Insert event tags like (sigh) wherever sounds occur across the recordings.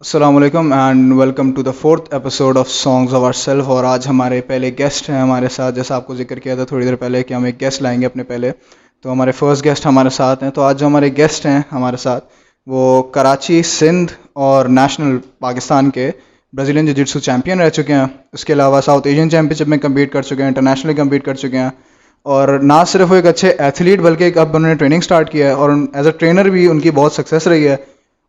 السلام علیکم and welcome to the fourth episode of songs of our self اور آج ہمارے پہلے گیسٹ ہیں ہمارے ساتھ، جیسا آپ کو ذکر کیا تھا تھوڑی دیر پہلے کہ ہم ایک گیسٹ لائیں گے اپنے پہلے، تو ہمارے فرسٹ گیسٹ ہمارے ساتھ ہیں۔ تو آج جو ہمارے گیسٹ ہیں ہمارے ساتھ، وہ کراچی سندھ اور نیشنل پاکستان کے برازیلین ججٹسو چیمپئن رہ چکے ہیں۔ اس کے علاوہ ساؤتھ ایشین چیمپئن شپ میں کمپیٹ کر چکے ہیں انٹرنیشنلی کمپیٹ کر چکے ہیں۔ اور نہ صرف وہ ایک اچھے ایتھلیٹ بلکہ ایک اب انہوں نے ٹریننگ اسٹارٹ کیا ہے اور ایز اے ٹرینر بھی ان کی بہت سکسیس رہی ہے۔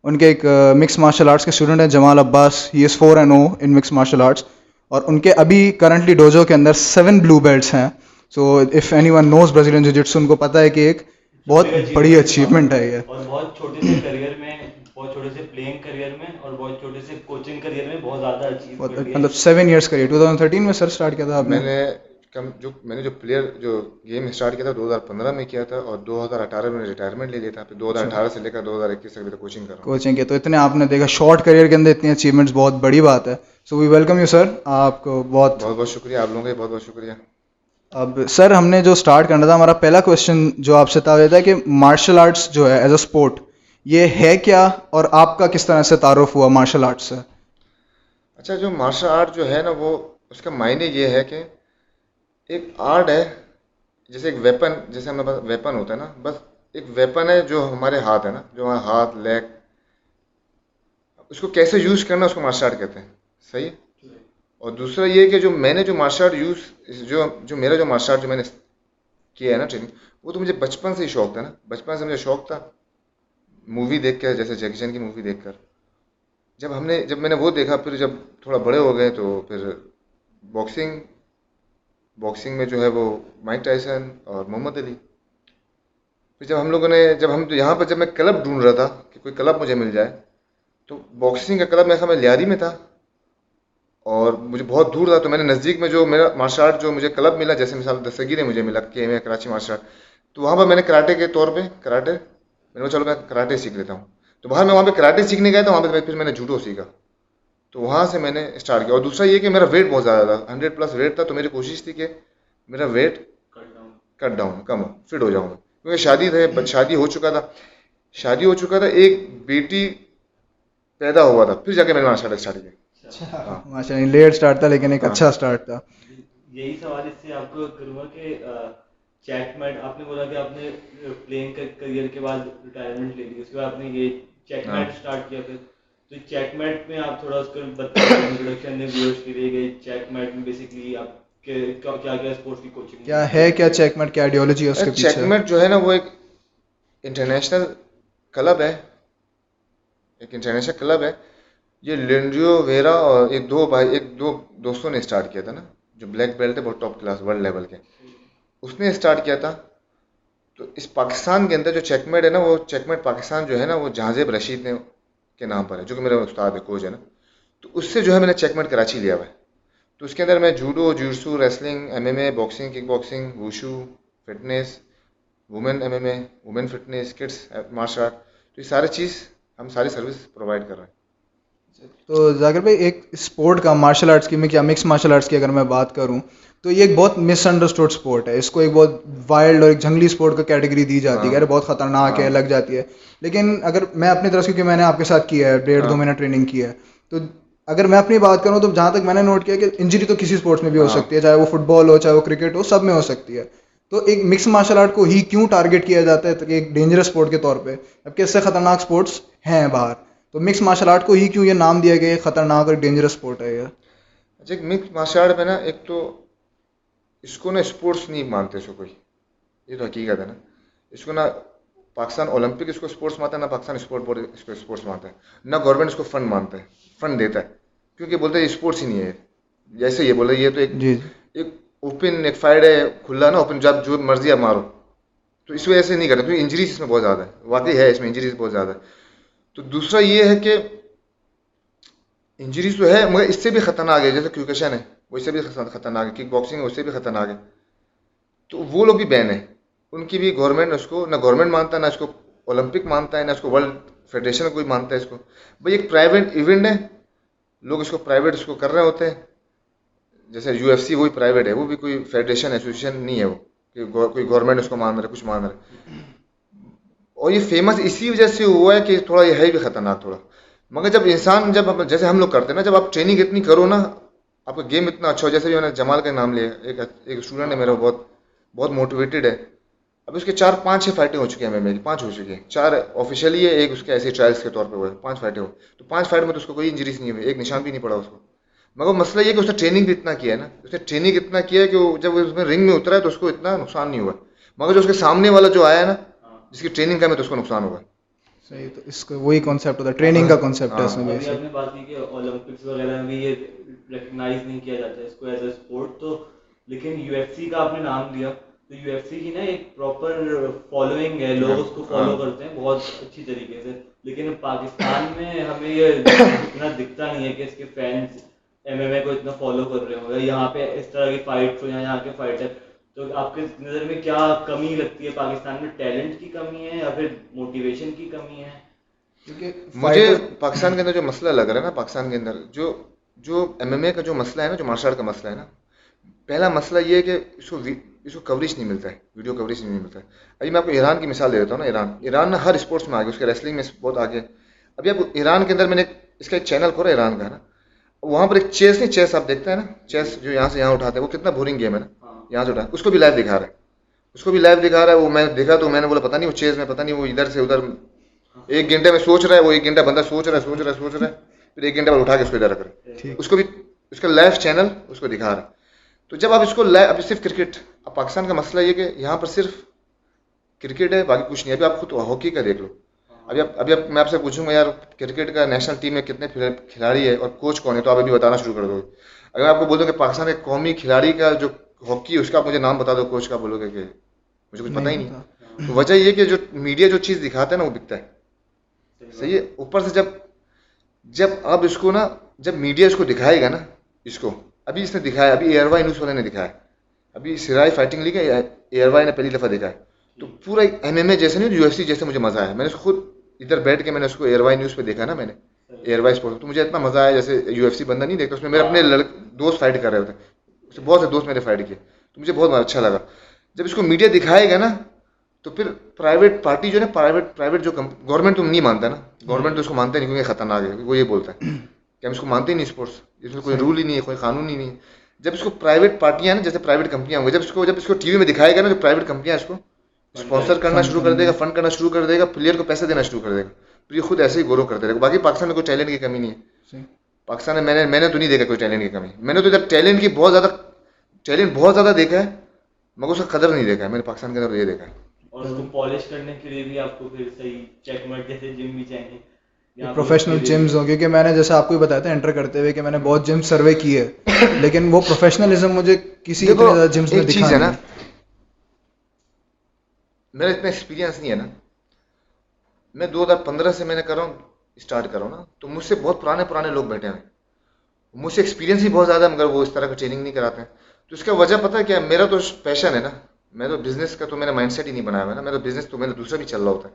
ان کے ایک مکس مارشل آرٹس کے اسٹوڈنٹ ہیں Jamal Abbas he is four and O in mix martial arts اور ان کے ابھی کرنٹلی ڈوجو کے اندر سیون بلو بیلٹس ہیں. So if anyone knows Brazilian jiujitsu ان کو پتہ ہے کہ ایک بہت بڑی اچیومنٹ ہے یہ۔ اور بہت چھوٹے سے کریئر میں بہت چھوٹے سے پلینگ کریئر میں اور بہت چھوٹے سے کوچنگ کریئر میں بہت زیادہ اچیو کر لیا مطلب seven years career two thousand thirteen میں سر اسٹارٹ کیا تھا آپ میں نے کم جو میں نے جو پلیئر جو گیم اسٹارٹ کیا تھا دو ہزار پندرہ میں کیا تھا اور دو ہزار اٹھارہ میں ریٹائرمنٹ لے لیا تھا۔ پھر دو ہزار اٹھارہ سے لے کر دو ہزار اکیس تک کوچنگ کر رہا ہوں۔ کوچنگ کے تو اتنے آپ نے دیکھا شارٹ کریئر کے اندر اتنی اچیومنٹس بہت بڑی بات ہے۔ سو وی ویلکم یو سر آپ کو بہت بہت بہت شکریہ آپ لوگوں کا بہت بہت شکریہ۔ اب سر ہم نے جو اسٹارٹ کرنا تھا ہمارا پہلا کوشچن جو آپ سے تھا کہ مارشل آرٹس جو ہے ایز اے اسپورٹ یہ ہے کیا اور آپ کا کس طرح سے تعارف ہوا مارشل آرٹس سے؟ اچھا جو مارشل آرٹ جو ہے نا وہ اس کا معنی یہ ہے کہ ایک آرٹ ہے، جیسے ایک ویپن جیسے ہمارے پاس ویپن ہوتا ہے نا، بس ایک ویپن ہے جو ہمارے ہاتھ ہے نا، جو ہمارے ہاتھ لیگ اس کو کیسے یوز کرنا اس کو مارشل آرٹ کہتے ہیں۔ صحیح؟ ہے اور دوسرا یہ کہ جو میں نے جو مارشل آرٹ یوز جو جو میرا جو مارشل آرٹ جو میں نے کیا ہے نا ٹریننگ وہ تو مجھے بچپن سے ہی شوق تھا نا۔ بچپن سے مجھے شوق تھا مووی دیکھ کر، جیسے جیکی چین کی مووی دیکھ کر۔ جب ہم نے، جب میں نے وہ دیکھا، پھر جب تھوڑا بڑے ہو گئے تو پھر باکسنگ باکسنگ میں جو ہے وہ مائک ٹائسن اور محمد علی پھر جب ہم لوگوں نے جب ہم یہاں پر جب میں کلب ڈھونڈ رہا تھا کہ کوئی کلب مجھے مل جائے، تو باکسنگ کا کلب میرا میں لیاری میں تھا اور مجھے بہت دور تھا، تو میں نے نزدیک میں جو میرا مارشل آرٹ جو مجھے کلب ملا، جیسے مثال دستگیر مجھے ملا، کہ میں کراچی مارشل آرٹ تو وہاں پر میں نے کراٹے کے طور پہ، کراٹے، میں نے چلو میں کراٹے سیکھ لیتا ہوں۔ تو باہر میں وہاں پہ کراٹے سیکھنے گیا تھا، وہاں پہ پھر میں نے جوڈو سیکھا۔ تو وہاں سے میں نے اسٹارٹ کیا اور دوسرا یہ کہ میرا ویٹ بہت زیادہ تھا ہنڈریڈ پلس ویٹ تھا تو میری کوشش تھی کہ میرا ویٹ کٹ ڈاؤن کم ہو فٹ ہو جاؤں۔ میں کیونکہ شادی تھے شادی ہو چکا تھا۔ شادی ہو چکا تھا ایک بیٹی پیدا ہوا تھا پھر جا کے میں نے مارشل آرٹ اسٹارٹ کیا ماشاء اللہ لیٹ اسٹارٹ تھا لیکن ایک اچھا اسٹارٹ تھا۔ یہی سوال اس سے آپ کو کروں گا کہ چیک میٹ آپ نے بولا کہ آپ نے پلینگ کریئر کے بعد ریٹائرمنٹ لے لی اس کے بعد آپ نے یہ چیک میٹ اسٹارٹ کیا پھر۔ تو چیک میٹ میں آپ تھوڑا اس کو بتائیں انٹروڈکشن نے ویورس کے لیے کہ چیک میٹ میں بیسکلی آپ کے کیا کیا اسپورٹس کی کوچنگ کیا ہے کیا چیک میٹ کیا آئیڈیالوجی ہے اس کے چیک پیچھے؟ میٹ جو ہے نا وہ ایک انٹرنیشنل کلب ہے۔ ایک انٹرنیشنل کلب ہے۔ یہ لینڈریو ویرا اور ایک دو بھائی ایک دو دوستوں نے اسٹارٹ کیا تھا نا جو بلیک بیلٹ ہے بہت ٹاپ کلاس ورلڈ لیول کے۔ اس نے اسٹارٹ کیا تھا۔ تو اس پاکستان کے اندر جو چیک میٹ ہے نا وہ چیک میٹ پاکستان جو ہے نا وہ جہازیب رشید نے کے نام پر ہے، جو کہ میرا استاد ہے، کوچ ہے نا۔ تو اس سے جو ہے میں نے چیک میٹ کراچی لیا ہوا ہے۔ تو اس کے اندر میں judo, جوڈسو، wrestling M M A boxing, kick boxing, wushu, fitness, women M M A women fitness kids martial art. تو یہ ساری چیز ہم ساری سروس پرووائڈ کر رہے ہیں۔ تو ذاکر بھائی، ایک اسپورٹ کا مارشل آرٹس کی میں کیا مکس مارشل آرٹس کی اگر میں بات کروں تو یہ ایک بہت مس انڈرسٹوڈ اسپورٹ ہے۔ اس کو ایک بہت وائلڈ اور ایک جنگلی اسپورٹ کا کیٹیگری دی جاتی ہے۔ ہاں۔ بہت خطرناک ہے لگ جاتی ہے۔ لیکن اگر میں اپنی طرف سے کیونکہ میں نے آپ کے ساتھ کیا ہے ڈیڑھ دو ہاں۔ مہینہ ٹریننگ کی ہے تو اگر میں اپنی بات کروں تو جہاں تک میں نے نوٹ کیا کہ انجری تو کسی اسپورٹس میں بھی ہو ہاں۔ سکتی ہے چاہے وہ فٹ بال ہو چاہے وہ کرکٹ ہو سب میں ہو سکتی ہے۔ تو ایک مکس مارشل آرٹ کو ہی کیوں ٹارگیٹ کیا جاتا ہے؟ کہ ایک ڈینجرس اسپورٹ کے طور پہ۔ جبکہ اس سے خطرناک اسپورٹس ہیں باہر۔ تو مکس مارشل آرٹ کو ہی کیوں یہ نام دیا گیا؟ خطرناک اور ڈینجرس اسپورٹ ہے یہ۔ اچھا مکس مارشل آرٹ میں نا ایک تو اس کو نا اسپورٹس نہیں مانتے اس کو کوئی یہ تو حقیقت ہے نا اس کو نا پاکستان اولمپک اس کو اسپورٹس مانتا ہے نہ پاکستان اسپورٹ بورڈ اس کو اسپورٹس مانتا ہے نہ گورنمنٹ اس کو فنڈ مانتا ہے فنڈ دیتا ہے کیونکہ بولتے ہیں اسپورٹس ہی نہیں ہے جیسے یہ بولے یہ تو ایک ایک اوپن ایک فائڈ ہے کھلا نا اوپن جب جو مرضی آپ مارو تو اس وجہ سے نہیں کرتے کیونکہ انجریز اس میں بہت زیادہ ہے واقعی ہے اس میں انجریز بہت زیادہ ہے تو دوسرا یہ ہے کہ انجریز تو ہے مگر اس سے بھی خطرناک ہے جیسے کیوکیشن ہے اس سے بھی خطرناک ہے کک باکسنگ اس سے بھی خطرناک ہے۔ تو وہ لوگ بھی بین ہیں۔ ان کی بھی گورنمنٹ اس کو، نہ گورنمنٹ مانتا ہے نہ اس کو اولمپک مانتا ہے، نہ اس کو ورلڈ فیڈریشن کوئی مانتا ہے اس کو۔ بھائی ایک پرائیویٹ ایونٹ ہے۔ لوگ اس کو پرائیویٹ اس کو کر رہے ہوتے ہیں۔ جیسے یو ایف سی وہی پرائیویٹ ہے، وہ بھی کوئی فیڈریشن ایسوسیشن نہیں ہے وہ، کہ کوئی گورنمنٹ اس کو مان رہا ہے، کچھ مان رہا ہے۔ اور یہ فیمس اسی وجہ سے ہوا ہے کہ تھوڑا یہ ہے بھی خطرناک تھوڑا۔ مگر جب انسان، جب جیسے ہم لوگ کرتے ہیں نا، جب آپ ٹریننگ اتنی کرو نا آپ کا گیم اتنا اچھا ہو جیسے بھی میں نے جمال کا نام لیا ایک ایک اسٹوڈنٹ ہے میرا بہت بہت موٹیویٹڈ ہے۔ اب اس کے چار پانچ چھ فائٹیں ہو چکی ہیں میں پانچ ہو چکی ہیں۔ چار آفیشیلی ہے ایک اس کے ایسے ٹرائلس کے طور پہ ہوئے پانچ فائٹیں ہو۔ تو پانچ فائٹ میں تو اس کو کوئی انجریز نہیں ہوئی ایک نشان بھی نہیں پڑا اس کو۔ مگر مسئلہ یہ کہ اس نے ٹریننگ بھی اتنا کیا ہے نا۔ اس نے ٹریننگ اتنا کیا ہے کہ وہ جب اس میں رنگ میں اترا ہے تو اس کو اتنا نقصان نہیں ہوا۔ مگر جو اس کے سامنے والا جو آیا ہے نا جس کی ٹریننگ کا میں تو اس کو نقصان ہوا۔ صحیح تو اس کا وہی کانسیپٹ ہوتا ہے ٹریننگ کا کانسیپٹ ہے اس میں بات کی کہ اولمپکس وغیرہ میں یہ ریکگنائز نہیں کیا جاتا ہے اس کو ایز اے اسپورٹ تو لیکن یو ایف سی کا آپ نے نام لیا تو یو ایف سی کی نا ایک پراپر فالوئنگ ہے لوگ اس کو فالو کرتے ہیں بہت اچھی طریقے سے۔ لیکن پاکستان میں ہمیں یہ اتنا دکھتا نہیں ہے کہ اس کے فینس ایم ایم اے کو اتنا فالو کر رہے ہوں یا یہاں پہ اس طرح کی فائٹ ہو یا یہاں کے فائٹر تو آپ کے نظر میں کیا کمی لگتی ہے؟ پاکستان میں ٹیلنٹ کی کمی ہے یا پھر موٹیویشن کی کمی ہے؟ کیونکہ مجھے پاکستان کے اندر جو مسئلہ لگ رہا ہے نا پاکستان کے اندر جو جو ایم ایم اے کا جو مسئلہ ہے نا، جو مارشل آرٹ کا مسئلہ ہے نا، پہلا مسئلہ یہ ہے کہ اس کو اس کو کوریج نہیں ملتا ہے ویڈیو کوریج نہیں ملتا ہے۔ ابھی میں آپ کو ایران کی مثال دے دیتا ہوں نا، ایران۔ ایران نا ہر اسپورٹس میں آگے، اس کے ریسلنگ میں بہت آگے۔ ابھی آپ ایران کے اندر میں نے اس کا ایک چینل کھولا ایران کا ہے نا۔ وہاں پر ایک چیس نہیں چیس آپ دیکھتے ہیں نا۔ چیس جو یہاں سے یہاں اٹھاتے ہیں، وہ کتنا بورنگ گیم ہے نا۔ یہاں سے اٹھا اس کو بھی لائیو دکھا رہا ہے۔ اس کو بھی لائیو دکھا رہا ہے، وہ میں دیکھا تو میں نے بولا، پتہ نہیں وہ چیز میں، پتہ نہیں وہ ادھر سے ادھر۔ ایک گھنٹے میں سوچ رہا ہے، وہ ایک گھنٹہ بندہ سوچ رہا ہے، سوچ رہا ہے، سوچ رہا ہے۔ پھر ایک گھنٹہ بعد اٹھا کے اس کو ادھر رکھ رہا ہے اس کو بھی اس کا لائیو چینل اس کو دکھا رہا ہے۔ تو جب آپ اس کو لائیو ابھی صرف کرکٹ اب پاکستان کا مسئلہ یہ کہ یہاں پر صرف کرکٹ ہے باقی کچھ نہیں۔ ابھی آپ خود ہاکی کا دیکھ لو۔ ابھی آپ ابھی آپ میں آپ سے پوچھوں گا یار کرکٹ کا نیشنل ٹیم میں کتنے کھلاڑی ہے اور کوچ کون ہے؟ تو آپ ابھی بتانا شروع کر دو اگر آپ کو بول دو کہ پاکستان کے قومی کھلاڑی کا جو ہاکی ہے اس کا آپ مجھے نام بتا دو کوچ کا بولو گے کہ مجھے کچھ پتہ ہی نہیں۔ وجہ یہ کہ جو میڈیا جو چیز دکھاتا ہے نا وہ بکتا ہے۔ صحیح ہے؟ اوپر سے جب جب اب اس کو نا، جب میڈیا اس کو دکھائے گا نا، اس کو، ابھی اس نے دکھایا، ابھی ایئر وائی نیوز والے نے دکھایا۔ ابھی سرائی فائٹنگ لیگ ہے ایئر وائی نے پہلی دفعہ دکھایا تو پورا ایم ایم اے جیسے نہیں یو ایف سی جیسے مجھے مزہ آیا۔ میں نے اس کو خود ادھر بیٹھ کے میں نے اس کو ایئر وائی نیوز پہ دیکھا نا میں نے۔ ایئر وائی اسپورٹ تو مجھے اتنا مزہ آیا جیسے یو ایف سی بندہ نہیں دیکھتا، اس میں میرے اپنے لڑک دوست فائٹ کر رہے ہوتے اس سے بہت سے دوست میرے فائٹ کیے۔ تو مجھے بہت اچھا لگا۔ جب اس کو میڈیا دکھائے گا نا، تو پھر پرائیویٹ پارٹی جو ہے نا پرائیویٹ پرائیویٹ جو گورنمنٹ تو نہیں مانتا نا۔ گورنمنٹ تو اس کو مانتا نہیں کیونکہ خطرناک ہے وہ یہ بولتا ہے کہ ہم اس کو مانتے ہی نہیں اسپورٹس اس میں کوئی رول ہی نہیں ہے کوئی قانون ہی نہیں۔ ہے جب اس کو پرائیویٹ پارٹیاں نا جیسے پرائیویٹ کمپنیاں ہوں گی جب اس کو جب اس کو ٹی وی میں دکھائے گا نا جو پرائیویٹ کمپنیاں اس کو اسپانسر کرنا شروع کر دے گا فنڈ کرنا شروع کر دے گا پلیئر کو پیسے دینا شروع کر دے گا۔ پھر یہ خود ایسے ہی گورو کرتے رہے گا باقی پاکستان میں کوئی ٹیلنٹ کی کمی نہیں ہے۔ پاکستان میں میں نے میں نے تو نہیں دیکھا کوئی ٹیلنٹ کی کمی۔ میں نے تو جب ٹیلنٹ کی بہت زیادہ ٹیلنٹ بہت زیادہ دیکھا ہے مگر اس کا قدر نہیں دیکھا ہے۔ میں نے پاکستان کے اندر یہ دیکھا ہے۔ اور اس کو پالش کرنے کے لیے بھی آپ کو پھر صحیح چیک مٹ جیسے جم بھی چاہیے۔ پروفیشنل جمز ہوں کیونکہ میں نے جیسے آپ کو ہی بتایا تھا انٹر کرتے ہوئے کہ میں نے بہت جم سروے کی ہے لیکن وہ پروفیشنلزم مجھے کسی اتنے زیادہ جمس میں چیز ہے نا میرا اتنا ایکسپیرینس نہیں ہے نا۔ میں دو ہزار پندرہ سے میں نے کر رہا ہوں اسٹارٹ کر رہا ہوں نا۔ تو مجھ سے بہت پرانے پرانے لوگ بیٹھے ہیں۔ مجھ سے ایکسپیرینس ہی بہت زیادہ ہے مگر وہ اس طرح کا ٹریننگ نہیں کراتے ہیں۔ تو اس کا وجہ پتہ کیا میرا تو پیشن ہے نا۔ میں تو بزنس کا تو میرا مائنڈ سیٹ ہی نہیں بنایا ہوا ہے نا میرا بزنس تو میرا دوسرا بھی چل رہا ہوتا ہے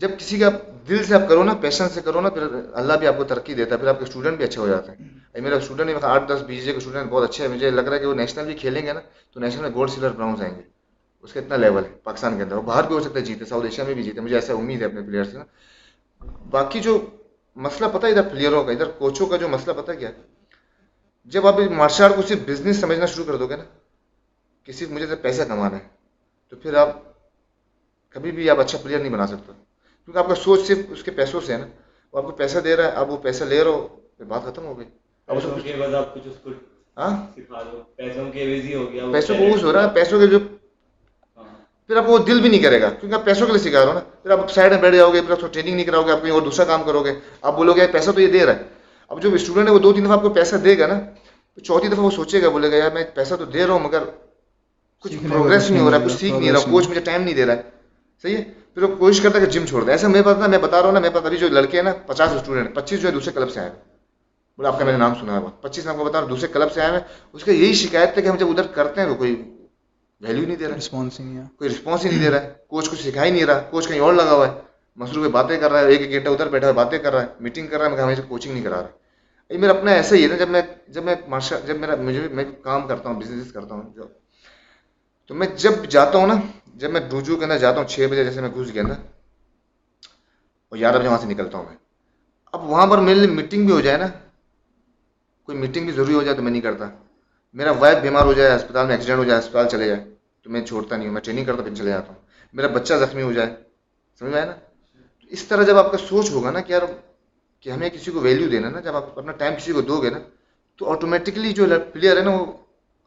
جب کسی کا دل سے آپ کرو نا پیشن سے کرو نا پھر اللہ بھی آپ کو ترقی دیتا ہے پھر آپ کے اسٹوڈنٹ بھی اچھے ہو جاتے ہیں میرا اسٹوڈنٹ آٹھ دس بیس کے اسٹوڈنٹ بہت اچھے ہیں مجھے لگ رہا ہے کہ وہ نیشنل بھی کھیلیں گے نا تو نیشنل میں گولڈ سلور براؤنز آئیں گے اس کا اتنا لیول ہے پاکستان کے اندر وہ باہر بھی ہو سکتا ہے جیتے ساؤتھ ایشیا میں بھی جیتے مجھے ایسا امید ہے اپنے پلیئر سے نا باقی جو مسئلہ پتہ ہے ادھر پلیئروں کا ادھر کوچوں کا جو مسئلہ پتہ کیا جب آپ مارشل آرٹ کو صرف بزنس سمجھنا شروع کر دو گے نا کہ صرف مجھے تو پیسہ کمانا ہے تو پھر آپ کبھی بھی آپ اچھا پلیئر نہیں بنا سکتے۔ کیونکہ آپ کا سوچ صرف اس کے پیسوں سے ہے نا۔ وہ آپ کو پیسہ دے رہا ہے آپ وہ پیسہ لے رہے ہو پھر بات ختم ہو گئی۔ اب پیسوں کے بعد آپ کچھ اس کو ہاں؟ پیسوں کے پیسوں یوز ہو رہا ہے پیسوں کے جو پھر آپ وہ دل بھی نہیں کرے گا کیونکہ آپ پیسوں کے لیے سکھا رہے ہو نا۔ پھر آپ سائڈ میں بیٹھ جاؤ گے پھر آپ ٹریننگ نہیں کراؤ گے آپ کہیں اور دوسرا کام کرو گے۔ آپ بولو گے پیسہ تو یہ دے رہا ہے۔ اب جو اسٹوڈنٹ ہے وہ دو تین دفعہ آپ کو پیسہ دے گا نا تو چوتھی دفعہ وہ سوچے گا بولے گا یار میں پیسہ تو دے رہا ہوں مگر کچھ پروگریس نہیں ہو رہا ہے کچھ سیکھ نہیں رہا کوچ مجھے ٹائم نہیں دے رہا ہے۔ صحیح ہے؟ پھر وہ کوشش کرتا ہے کہ جم چھوڑ دے۔ ایسا میں پتا میں بتا رہا ہوں نا میں پتا ابھی جو لڑکے ہیں نا پچاس اسٹوڈنٹ پچیس جو ہے دوسرے کلب سے آئے بولے آپ کا میں نے نام سنا ہے۔ پچیس آپ کو بتا رہا ہوں دوسرے کلب سے آئے ہیں اس کا یہی شکایت تھا کہ ہم جب ادھر کرتے ہیں تو کوئی ویلیو نہیں دے رہا۔ رسپانس نہیں ہے۔ کوئی رسپانس ہی نہیں دے رہا ہے۔ کوچ کچھ سکھا ہی نہیں رہا۔ کوچ کہیں اور لگا ہوا ہے۔ مصروف باتیں کر رہا ہے ایک ایک گھنٹہ ادھر بیٹھا ہے باتیں کر رہا ہے میٹنگ کر رہا ہے میں ہمیشہ کوچنگ نہیں کرا رہا۔ یہ میرا اپنا ایسا ہی ہے نا جب میں جب میں مارشل جب میرا مجھے میں کام کرتا ہوں بزنس کرتا ہوں جو تو میں جب جاتا ہوں نا، جب میں ڈوجو کے اندر جاتا ہوں، چھ بجے جیسے میں گھس گیا نا اور گیارہ بجے وہاں سے نکلتا ہوں میں۔ اب وہاں پر میرے لیے میٹنگ بھی ہو جائے نا، کوئی میٹنگ بھی ضروری ہو جائے تو میں نہیں کرتا۔ میرا وائف بیمار ہو جائے اسپتال میں ایکسیڈنٹ ہو جائے اسپتال چلے جائے، تو میں چھوڑتا نہیں ہوں، میں ٹریننگ کرتا، پھر چلے جاتا ہوں۔ میرا بچہ زخمی ہو جائے، سمجھ میں آیا نا؟ تو اس طرح جب آپ کا سوچ ہوگا نا کہ یار، کہ ہمیں کسی کو ویلیو دینا نا، جب آپ اپنا ٹائم کسی کو دو گے نا، تو آٹومیٹکلی جو پلیئر ہے نا، وہ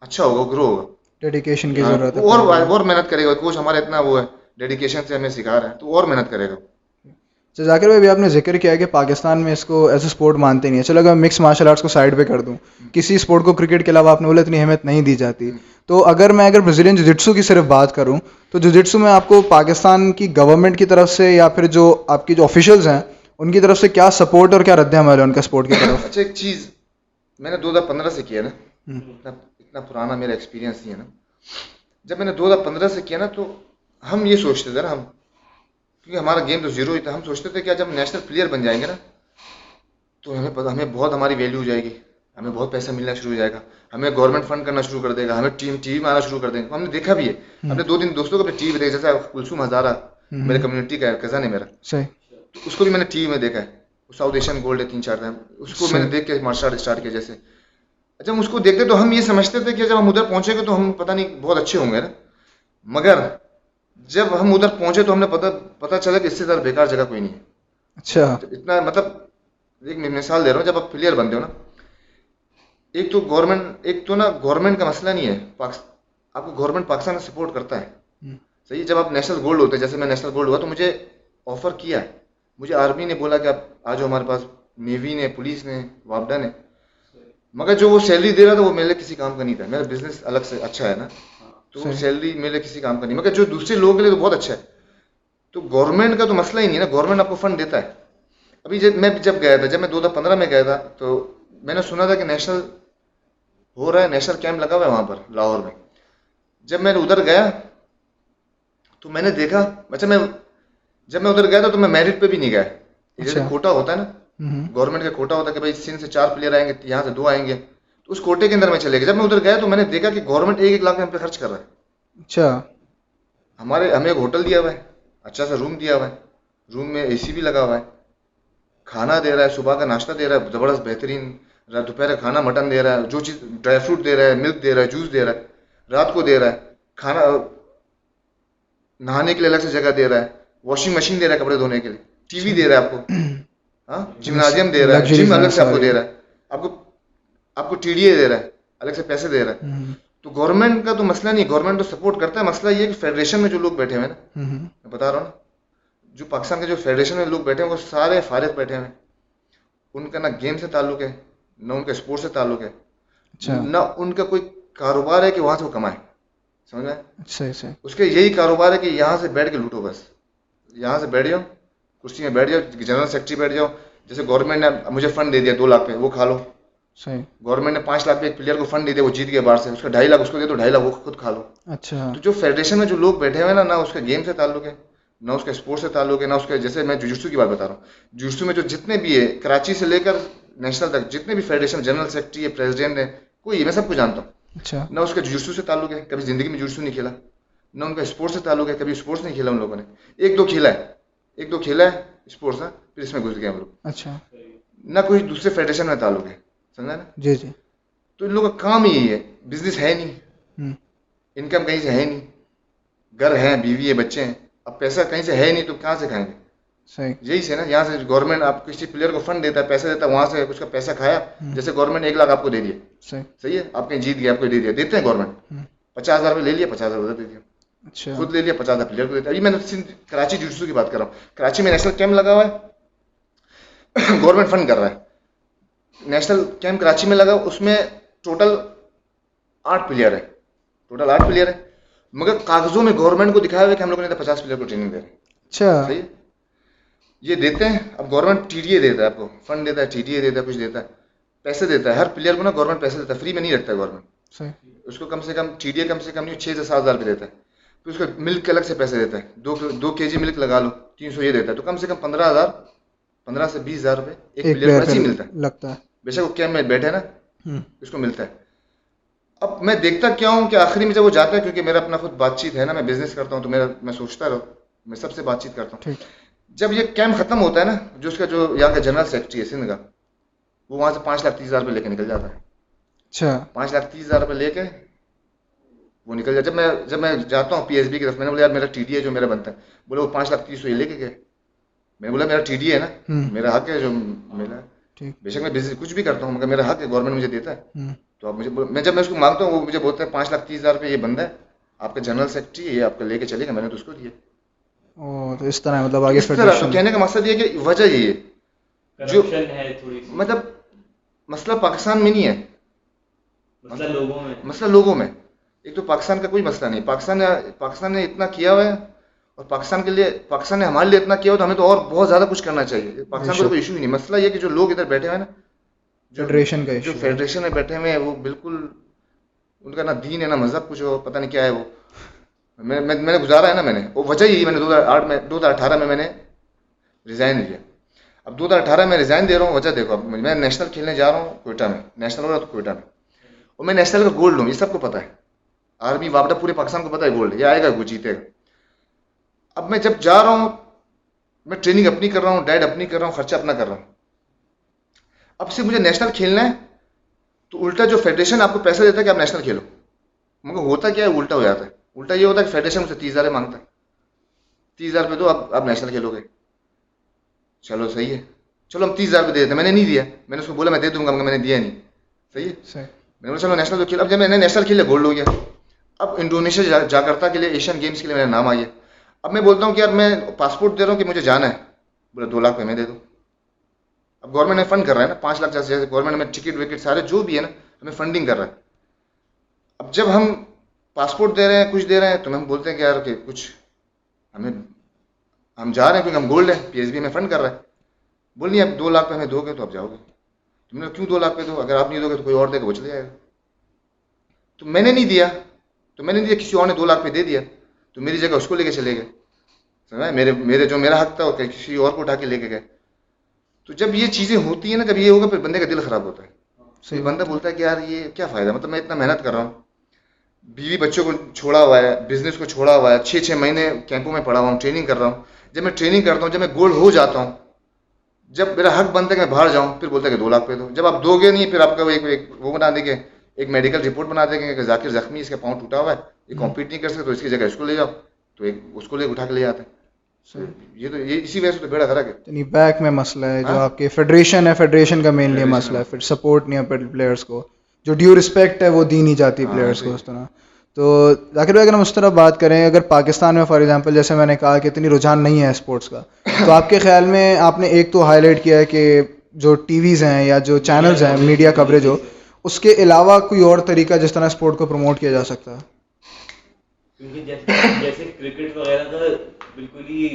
اچھا ہوگا گرو ہوگا۔ ڈیڈیکیشن کی ہاں، ضرورت ہے۔ اور اور محنت کرے گا کوچ ہمارا اتنا وہ ہے ڈیڈیکیشن سے ہمیں سکھا رہا ہے تو اور محنت کرے گا۔ اچھا ذاکر بھائی ابھی آپ نے ذکر کیا ہے کہ پاکستان میں اس کو ایز اے اسپورٹ مانتے نہیں ہیں۔ چلو اگر مکس مارشل آرٹس کو سائڈ پہ کر دوں کسی اسپورٹ کو کرکٹ کے علاوہ آپ نے بولا اتنی اہمیت نہیں دی جاتی۔ تو اگر میں اگر برازیلین جوجٹسو کی صرف بات کروں تو جوجٹسو میں آپ کو پاکستان کی گورنمنٹ کی طرف سے یا پھر جو آپ کی جو آفیشلز ہیں ان کی طرف سے کیا سپورٹ اور کیا رد عمل ہے ان کا اسپورٹ کی طرف؟ اچھا ایک چیز میں نے دو ہزار پندرہ سے کیا نا۔ اتنا پرانا میرا ایکسپیرینس نہیں ہے نا۔ جب میں نے دو ہزار پندرہ سے کیا نا تو ہم یہ سوچتے تھے نا ہم کیونکہ ہمارا گیم تو زیرو ہی تھا ہم سوچتے تھے کہ جب نیشنل پلیئر بن جائیں گے نا تو ہمیں پتہ ہمیں بہت ہماری ویلیو ہو جائے گی ہمیں بہت پیسہ ملنا شروع ہو جائے گا ہمیں گورنمنٹ فنڈ کرنا شروع کر دے گا ہمیں ٹیم ٹی وی میں آنا شروع کر دیں گے۔ ہم نے دیکھا بھی ہے۔ ہم۔ نے دو دن دوستوں کو اپنے ٹی وی دیکھا جیسا کلسوم ہزارہ میرے کمیونٹی کا کزن ہے میرا۔ تو اس کو بھی میں نے ٹی وی میں دیکھا ہے۔ ساؤتھ ایشین گولڈ ہے تین چار ٹائم اس کو میں نے دیکھ کے مارشل آرٹ اسٹارٹ کیا جیسے۔ جب ہم اس کو دیکھتے تو ہم یہ سمجھتے تھے کہ جب ہم ادھر پہنچے گے تو ہم پتہ نہیں بہت اچھے ہوں گے نا۔ مگر جب ہم ادھر پہنچے تو ہم نے پتہ پتہ چلا کہ اس سے زیادہ بیکار جگہ کوئی نہیں ہے۔ اچھا۔ اتنا مطلب ایک مثال دے رہا ہوں جب آپ پلیئر بنتے ہو نا ایک تو گورنمنٹ ایک تو نا گورنمنٹ کا مسئلہ نہیں ہے آپ کو گورنمنٹ پاکستان میں سپورٹ کرتا ہے۔ صحیح جب آپ نیشنل گولڈ ہوتے ہیں جیسے میں نیشنل گولڈ ہوا تو مجھے آفر کیا۔ مجھے آرمی نے بولا کہ آپ آ جاؤ ہمارے پاس نیوی نے پولیس نے وابڈا نے۔ مگر جو وہ سیلری دے رہا تھا وہ میرے لیے کسی کام کا نہیں تھا۔ میرا بزنس الگ سے اچھا ہے نا۔ تو سیلری میرے لیے کسی کام کا نہیں۔ مگر جو دوسرے لوگوں کے لیے تو بہت اچھا ہے۔ تو گورنمنٹ کا تو مسئلہ ہی نہیں ہے نا۔ گورنمنٹ آپ کو فنڈ دیتا ہے۔ ابھی جب میں جب گیا تھا جب میں دو ہزار پندرہ میں گیا تھا تو میں نے سنا تھا کہ نیشنل ہو رہا ہے نیشنل کیمپ لگا ہوا ہے وہاں پر لاہور میں۔ جب میں ادھر گیا تو میں نے دیکھا اچھا میں جب میں ادھر گیا تھا تو میں میرٹ پہ بھی نہیں گیا۔ جیسے اچھا۔ کوٹا ہوتا ہے نا۔ گورنمنٹ کا کوٹا ہوتا ہے کہ بھائی سندھ سے چار پلیئر آئیں گے یہاں سے دو آئیں گے تو اس کوٹے کے اندر میں چلے گیا جب میں ادھر گیا تو میں نے دیکھا کہ گورنمنٹ ایک ایک لاکھ ہم پہ خرچ کر رہا ہے اچھا ہمارے ہمیں ایک ہوٹل دیا ہوا ہے اچھا سا روم دیا ہوا ہے روم میں اے سی بھی لگا ہوا ہے کھانا دے رہا ہے صبح کا ناشتہ دے رہا ہے زبردست بہترین دوپہر کا کھانا مٹن دے رہا ہے جو چیز ڈرائی فروٹ دے رہا ہے ملک دے رہا ہے جوس دے رہا ہے رات کو دے رہا ہے کھانا نہانے کے لیے الگ سے جگہ دے رہا ہے واشنگ مشین دے رہا ہے کپڑے دھونے کے لیے ٹی وی دے رہا ہے آپ کو ہاں؟ جمنازیم دے رہا ہے۔ جم الگ سے آپ کو۔ دے رہا ہے۔ آپ کو آپ کو ٹی ڈی اے دے رہا ہے۔ الگ سے پیسے دے رہا ہے۔ تو گورنمنٹ کا تو مسئلہ نہیں گورنمنٹ تو سپورٹ کرتا ہے۔ مسئلہ یہ کہ فیڈریشن میں جو لوگ بیٹھے ہوئے ہیں نا میں بتا رہا ہوں نا جو پاکستان کے جو فیڈریشن میں لوگ بیٹھے ہیں وہ سارے فارغ بیٹھے ہوئے ہیں۔ ان کا نہ گیم سے تعلق ہے نہ ان کا اسپورٹ سے تعلق ہے۔ اچھا۔ نہ ان کا کوئی کاروبار ہے کہ وہاں سے وہ کمائے۔ سمجھ میں اس کے یہی کاروبار ہے کہ یہاں سے بیٹھ کے لوٹو بس۔ یہاں سے بیٹھ جاؤ۔ کرسی میں بیٹھ جاؤ جنرل سیکٹری بیٹھ جاؤ۔ جیسے گورنمنٹ نے مجھے فنڈ دے دیا دو لاکھ پہ وہ کھا لو۔ صحیح۔ گورنمنٹ نے پانچ لاکھ پہ ایک پلیئر کو فنڈ دے دیا وہ جیت گیا باہر سے۔ اس کا ڈھائی لاکھ اس کو دے تو ڈھائی لاکھ وہ خود کھا لو۔ اچھا۔ تو جو فیڈریشن میں جو لوگ بیٹھے ہوئے ہیں نا نہ اس کا گیم سے تعلق ہے نہ اس کا اسپورٹ سے تعلق ہے نہ اس کے جیسے میں جوجسو کی بات بتا رہا ہوں۔ جوجسو میں جو جتنے بھی ہے کراچی سے لے کر نیشنل تک جتنے بھی فیڈریشن جنرل سیکرٹری ہے پریزیڈنٹ ہے کوئی میں سب کو جانتا ہوں۔ اچھا۔ نہ اس کا جوجسو سے تعلق ہے کبھی زندگی میں جوجسو نہیں کھیلا نہ ان کا اسپورٹ سے تعلق ہے کبھی اسپورٹس نہیں کھیلا ان لوگوں نے۔ ایک دو کھیلا ہے۔ ایک دو کھیلا ہے اسپورٹس کا پھر اس میں گھس گئے ہم لوگ اچھا نہ کوئی دوسرے فیڈریشن میں تعلق ہے سمجھا نا جی جی تو ان لوگوں کا کام ہی یہی ہے بزنس ہے نہیں انکم کہیں سے ہے نہیں گھر ہیں بیوی ہے بچے ہیں اب پیسہ کہیں سے ہے نہیں تو کہاں سے کھائیں گے صحیح یہی سے نا یہاں سے گورنمنٹ آپ کسی پلیئر کو فنڈ دیتا ہے پیسہ دیتا ہے وہاں سے اس کا پیسہ کھایا جیسے گورنمنٹ ایک لاکھ آپ کو دے دیا صحیح صحیح ہے آپ کہیں جیت گیا آپ کو دے دیا دیتے ہیں گورنمنٹ پچاس ہزار روپئے لے لیا پچاس ہزار دے دیا اچھا۔ خود لے لیا پچاس ہزار پلیئر کو دیتا ہے۔ ابھی میں کراچی جوجسو کی بات کر رہا ہوں۔ کراچی میں نیشنل کیمپ لگا ہوا ہے۔ (coughs) گورنمنٹ فنڈ کر رہا ہے۔ نیشنل کیمپ کراچی میں لگا اس میں ٹوٹل آٹھ پلیئر ہے ٹوٹل آٹھ پلیئر ہے مگر کاغذوں میں گورنمنٹ کو دکھایا ہوا ہے کہ ہم لوگوں نے پچاس پلیئر کو ٹریننگ دے رہے ہیں اچھا۔ صحیح۔ یہ دیتے ہیں۔ اب گورنمنٹ ٹی ڈی اے دیتا ہے آپ کو۔ فنڈ دیتا ہے ٹی ڈی اے دیتا ہے کچھ دیتا ہے۔ پیسے دیتا ہے۔ ہر پلیئر کو نا گورنمنٹ پیسے دیتا ہے۔ فری میں نہیں رکھتا ہے گورنمنٹ اس کو کم سے کم ٹی ڈی اے کم سے کم نہیں چھ سے سات ہزار روپئے دیتا ہے۔ پھر اس کو ملک کے الگ سے پیسے دیتا ہے۔ دو دو کے جی ملک لگا لو تین سو یہ دیتا ہے۔ تو کم سے کم پندرہ ہزار پندرہ سے بیس ہزار روپئے ایک پلیئر کو ہی ملتا ہے۔ لگتا ہے۔ بے شک وہ کیمپ میں بیٹھے نا اس کو ملتا ہے۔ اب میں دیکھتا کیا ہوں کہ آخری میں جب وہ جاتا ہے کیونکہ میرا اپنا خود بات چیت ہے نا میں بزنس کرتا ہوں تو میرا میں سوچتا رہوں۔ میں سب سے بات چیت کرتا ہوں۔ جب یہ کیمپ ختم ہوتا ہے نا جو اس کا جو یہاں کا جنرل سیکرٹری ہے سندھ کا وہ وہاں سے پانچ لاکھ تیس ہزار روپئے لے کے نکل جاتا ہے۔ اچھا۔ پانچ لاکھ تیس ہزار روپئے لے کے وہ نکل جاتا جب میں جب میں جاتا ہوں پی ایس بی کی طرف میں نے بولا یار میرا ٹی ڈی ہے جو میرا بنتا ہے. بولے وہ پانچ لاکھ تیس یہ لے کے گئے. میں نے بولا میرا ٹی ڈی ہے نا۔ میرا حق ہے جو میرا بے شک میں بزنس کچھ بھی کرتا ہوں مگر میرا حق ہے گورنمنٹ مجھے دیتا ہے۔ تو آپ مجھے میں جب میں اس کو مانگتا ہوں وہ مجھے بولتا ہے پانچ لاکھ تیس ہزار روپئے یہ بندہ ہے آپ کا جنرل سیکرٹری ہے یہ آپ کو لے کے چلے گا میں نے تو اس کو دیا۔ تو اس طرح مطلب آگے کہنے کا مقصد یہ کہ وجہ یہ ہے۔ جو مطلب مسئلہ پاکستان میں نہیں ہے۔ مسئلہ لوگوں میں۔ مسئلہ لوگوں میں۔ ایک تو پاکستان کا کوئی مسئلہ نہیں۔ پاکستان نے پاکستان نے اتنا کیا ہوا ہے اور پاکستان کے لیے پاکستان نے ہمارے لیے اتنا کیا ہوا تو ہمیں تو اور بہت زیادہ کچھ کرنا چاہیے۔ پاکستان تو کوئی ایشو ہی نہیں۔ مسئلہ یہ کہ جو لوگ ادھر بیٹھے ہوئے ہیں نا جو فیڈریشن کا جو فیڈریشن میں بیٹھے ہوئے ہیں وہ بالکل ان کا نہ دین ہے نہ مذہب کچھ ہو پتہ نہیں کیا ہے وہ۔ میں میں میں نے گزارا ہے نا میں نے۔ وہ وجہ یہی میں نے دو ہزار آٹھ میں دو ہزار اٹھارہ میں میں نے ریزائن دیا اب دو ہزار اٹھارہ میں ریزائن دے رہا ہوں وجہ دیکھو۔ اب میں نیشنل کھیلنے جا رہا ہوں کوئٹہ میں۔ نیشنل ہو رہا تو کوئٹہ میں۔ اور میں نیشنل کا گولڈ ہوں یہ سب کو پتہ ہے۔ آرمی واپڈا پورے پاکستان کو پتہ ہے گولڈ یہ آئے گا وہ جیتے گا اب میں جب جا رہا ہوں میں ٹریننگ اپنی کر رہا ہوں ڈائٹ اپنی کر رہا ہوں خرچہ اپنا کر رہا ہوں۔ اب سے مجھے نیشنل کھیلنا ہے تو الٹا جو فیڈریشن آپ کو پیسہ دیتا ہے کہ آپ نیشنل کھیلو۔ مگر ہوتا کیا ہے الٹا ہو جاتا ہے۔ الٹا یہ ہوتا ہے کہ فیڈریشن مجھ سے تیس ہزار مانگتا ہے۔ تیس ہزار روپے دو اب آپ نیشنل کھیلو گے۔ چلو صحیح ہے۔ چلو ہم تیس ہزار روپے دے دیتے ہیں۔ میں نے نہیں دیا۔ میں نے اس کو بولا میں دے دوں گا مگر میں نے دیا نہیں۔ صحیح ہے؟ میں نے بولا چلو نیشنل تو کھیل۔ اب جب میں نے نیشنل کھیلے گولڈ ہو گیا۔ اب انڈونیشیا جا، جاکرتا کے لیے ایشین گیمس کے لیے میرا نام آئی ہے۔ اب میں بولتا ہوں کہ یار میں پاسپورٹ دے رہا ہوں کہ مجھے جانا ہے۔ بولے دو لاکھ میں دے دوں اب گورنمنٹ نے فنڈ کر رہا ہے نا، پانچ لاکھ جیسے گورنمنٹ میں ٹکٹ وکٹ سارے جو بھی ہے نا، ہمیں فنڈنگ کر رہا ہے۔ اب جب ہم پاسپورٹ دے رہے ہیں، کچھ دے رہے ہیں، تو ہم بولتے ہیں کہ یار کہ کچھ ہمیں، ہم جا رہے ہیں کیونکہ ہم گولڈ ہیں پی ایس بی ہمیں فنڈ کر رہا ہے۔ بول نہیں، اب دو لاکھ پہ ہمیں دو گے تو آپ جاؤ گے۔ تم نے کیوں دو لاکھ پہ دو؟ اگر آپ نہیں دو گے تو کوئی اور دے گا، وہ چلے جائے گا۔ تو میں نے نہیں دیا۔ تو میں نے دیا، کسی اور نے دو لاکھ پہ دے دیا۔ تو میری جگہ اس کو لے کے چلے گئے۔ سمجھا میرے میرے جو میرا حق تھا وہ کسی اور کو اٹھا کے لے کے گئے۔ تو جب یہ چیزیں ہوتی ہیں نا، جب یہ ہوگا، پھر بندے کا دل خراب ہوتا ہے۔ صحیح بندہ بولتا ہے کہ یار، یہ کیا فائدہ؟ مطلب میں اتنا محنت کر رہا ہوں۔ بیوی بچوں کو چھوڑا ہوا ہے بزنس کو چھوڑا ہوا ہے۔ چھ چھ مہینے کیمپوں میں پڑھا ہوا ہوں ٹریننگ کر رہا ہوں۔ جب میں ٹریننگ کرتا ہوں، جب میں گولڈ ہو جاتا ہوں، جب میرا حق بنتا ہے کہ میں باہر جاؤں، پھر بولتا ہے کہ دو لاکھ پہ دو۔ جب آپ دو گے نہیں، پھر آپ کا ایک ایک وہ بنا دیں گے۔ ایک میڈیکل رپورٹ بنا دیں گے کہ ذاکر زخمی اس کا پاؤں ٹوٹا ہوا ہے یہ کمپیٹ نہیں کر سکتے تو اس کی جگہ اس کو لے جاؤ۔ تو ایک اس کو لے اٹھا کے لے جاتے ہیں۔ یہ تو یہ اسی وجہ سے تو بیڑا خرا ہے یعنی بیک میں مسئلہ ہے جو ہاں؟ آپ کے فیڈریشن ہے فیڈریشن کا مینلی مسئلہ ہے۔ پھر سپورٹ نہیں ہے پلیئرس کو۔ جو ڈیو رسپیکٹ ہے وہ دی نہیں جاتی ہاں، پلیئرس کو صحیح۔ اس طرح۔ تو ذاکر بھائی اگر ہم اس طرح بات کریں اگر پاکستان میں فار ایگزامپل جیسے میں نے کہا کہ اتنی رجحان نہیں ہے اسپورٹس کا تو آپ کے خیال میں آپ نے ایک تو ہائی لائٹ کیا ہے کہ جو ٹی ویز ہیں یا جو چینلز ہیں میڈیا کوریج ہو اس کے علاوہ کوئی اور طریقہ جس طرح اسپورٹ کو پروموٹ کیا جا سکتا ہے؟ کیونکہ جیسے جیسے کرکٹ وغیرہ کا بالکل ہی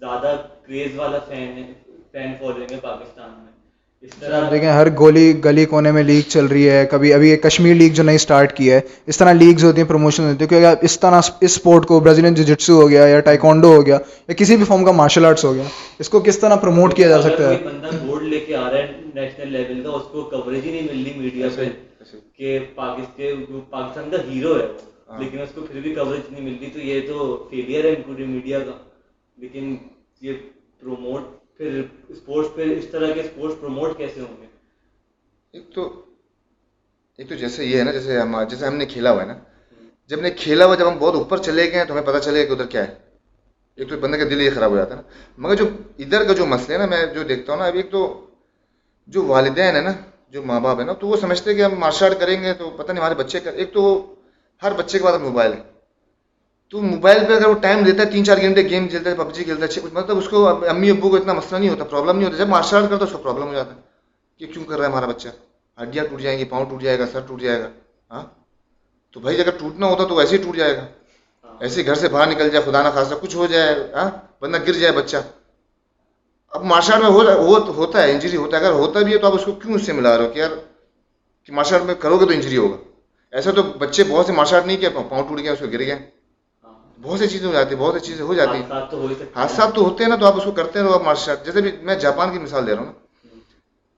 زیادہ کریز والا فین ہے فین فالوئنگ ہے پاکستان میں۔ آپ دیکھیں ہر گولی گلی کونے میں لیگ چل رہی ہے کبھی ابھی ایک کشمیر لیگ جو نئی سٹارٹ کی ہے اس طرح لیگز ہوتی ہیں پروموشن ہوتی ہے کیونکہ اس طرح اس اسپورٹ کو برازیلین جوجٹسو ہو گیا یا ٹائیکانڈو ہو گیا یا کسی بھی فارم کا مارشل آرٹس ہو گیا اس کو کس طرح پروموٹ کیا جا سکتا ہے؟ کوئی بندہ گولڈ لے کے آ رہا ہے نیشنل لیول کا اس کو کوریج ہی نہیں مل رہی میڈیا پہ کہ پاکستان پاکستان کا ہیرو ہے ہاں۔ لیکن اس کو پھر بھی کوریج نہیں ملتی تو یہ تو فیلئر ہے میڈیا کا۔ لیکن یہ پروموٹ پھر اسپورٹس پہ اس طرح کے اسپورٹس پروموٹ کیسے ہوں گے؟ ایک تو ایک تو جیسے یہ ہے نا، جیسے ہم جیسے ہم نے کھیلا ہوا ہے نا۔ جب نے کھیلا ہوا، جب ہم بہت اوپر چلے گئے تو ہمیں پتہ چلے گا کہ ادھر کیا ہے۔ ایک تو بندے کا دل یہ خراب ہو جاتا ہے نا۔ مگر جو ادھر کا جو مسئلہ ہے نا، میں جو دیکھتا ہوں نا ابھی ایک تو جو والدین ہیں نا، جو ماں باپ ہیں نا، تو وہ سمجھتے ہیں کہ ہم مارشل آرٹ کریں گے تو پتہ نہیں ہمارے بچے کا ایک تو ہر بچے کے پاس موبائل ہے۔ تو موبائل پہ اگر وہ ٹائم دیتا ہے، تین چار گھنٹے گیم کھیلتا ہے، پب جی کھیلتا ہے مطلب اس کو امی ابو کو اتنا مسئلہ نہیں ہوتا پرابلم نہیں ہوتا۔ جب مارشل آرٹ کرتا ہے، اس کو پرابلم ہو جاتا ہے کہ کیوں کر رہا ہے ہمارا بچہ؟ ہڈیاں ٹوٹ جائیں گی، پاؤں ٹوٹ جائے گا، سر ٹوٹ جائے گا۔ ہاں؟ تو بھائی، اگر ٹوٹنا ہوتا تو ایسے ہی ٹوٹ جائے گا۔ ایسے ہی گھر سے باہر نکل جائے، خدا نہ خاصا کچھ ہو جائے ہاں؟ بندہ گر جائے، بچہ۔ اب مارشل آرٹ میں ہو ہوتا ہے انجری ہوتا ہے۔ اگر ہوتا بھی ہے تو آپ اس کو کیوں اس سے ملا رہے ہو کہ یار، کہ مارشل آرٹ میں کرو گے تو انجری ہوگا۔ ایسا تو بچے بہت سے مارشل آرٹ نہیں کیا، پاؤں ٹوٹ گیا، اس کو گر گئے بہت سی چیزیں ہو جاتی ہیں بہت سی چیزیں ہو جاتی ہیں۔ حادثات تو ہیں۔ ہوتے ہیں نا تو آپ اس کو کرتے رہو آپ مارشل آرٹ۔ جیسے بھی میں جاپان کی مثال دے رہا ہوں نا۔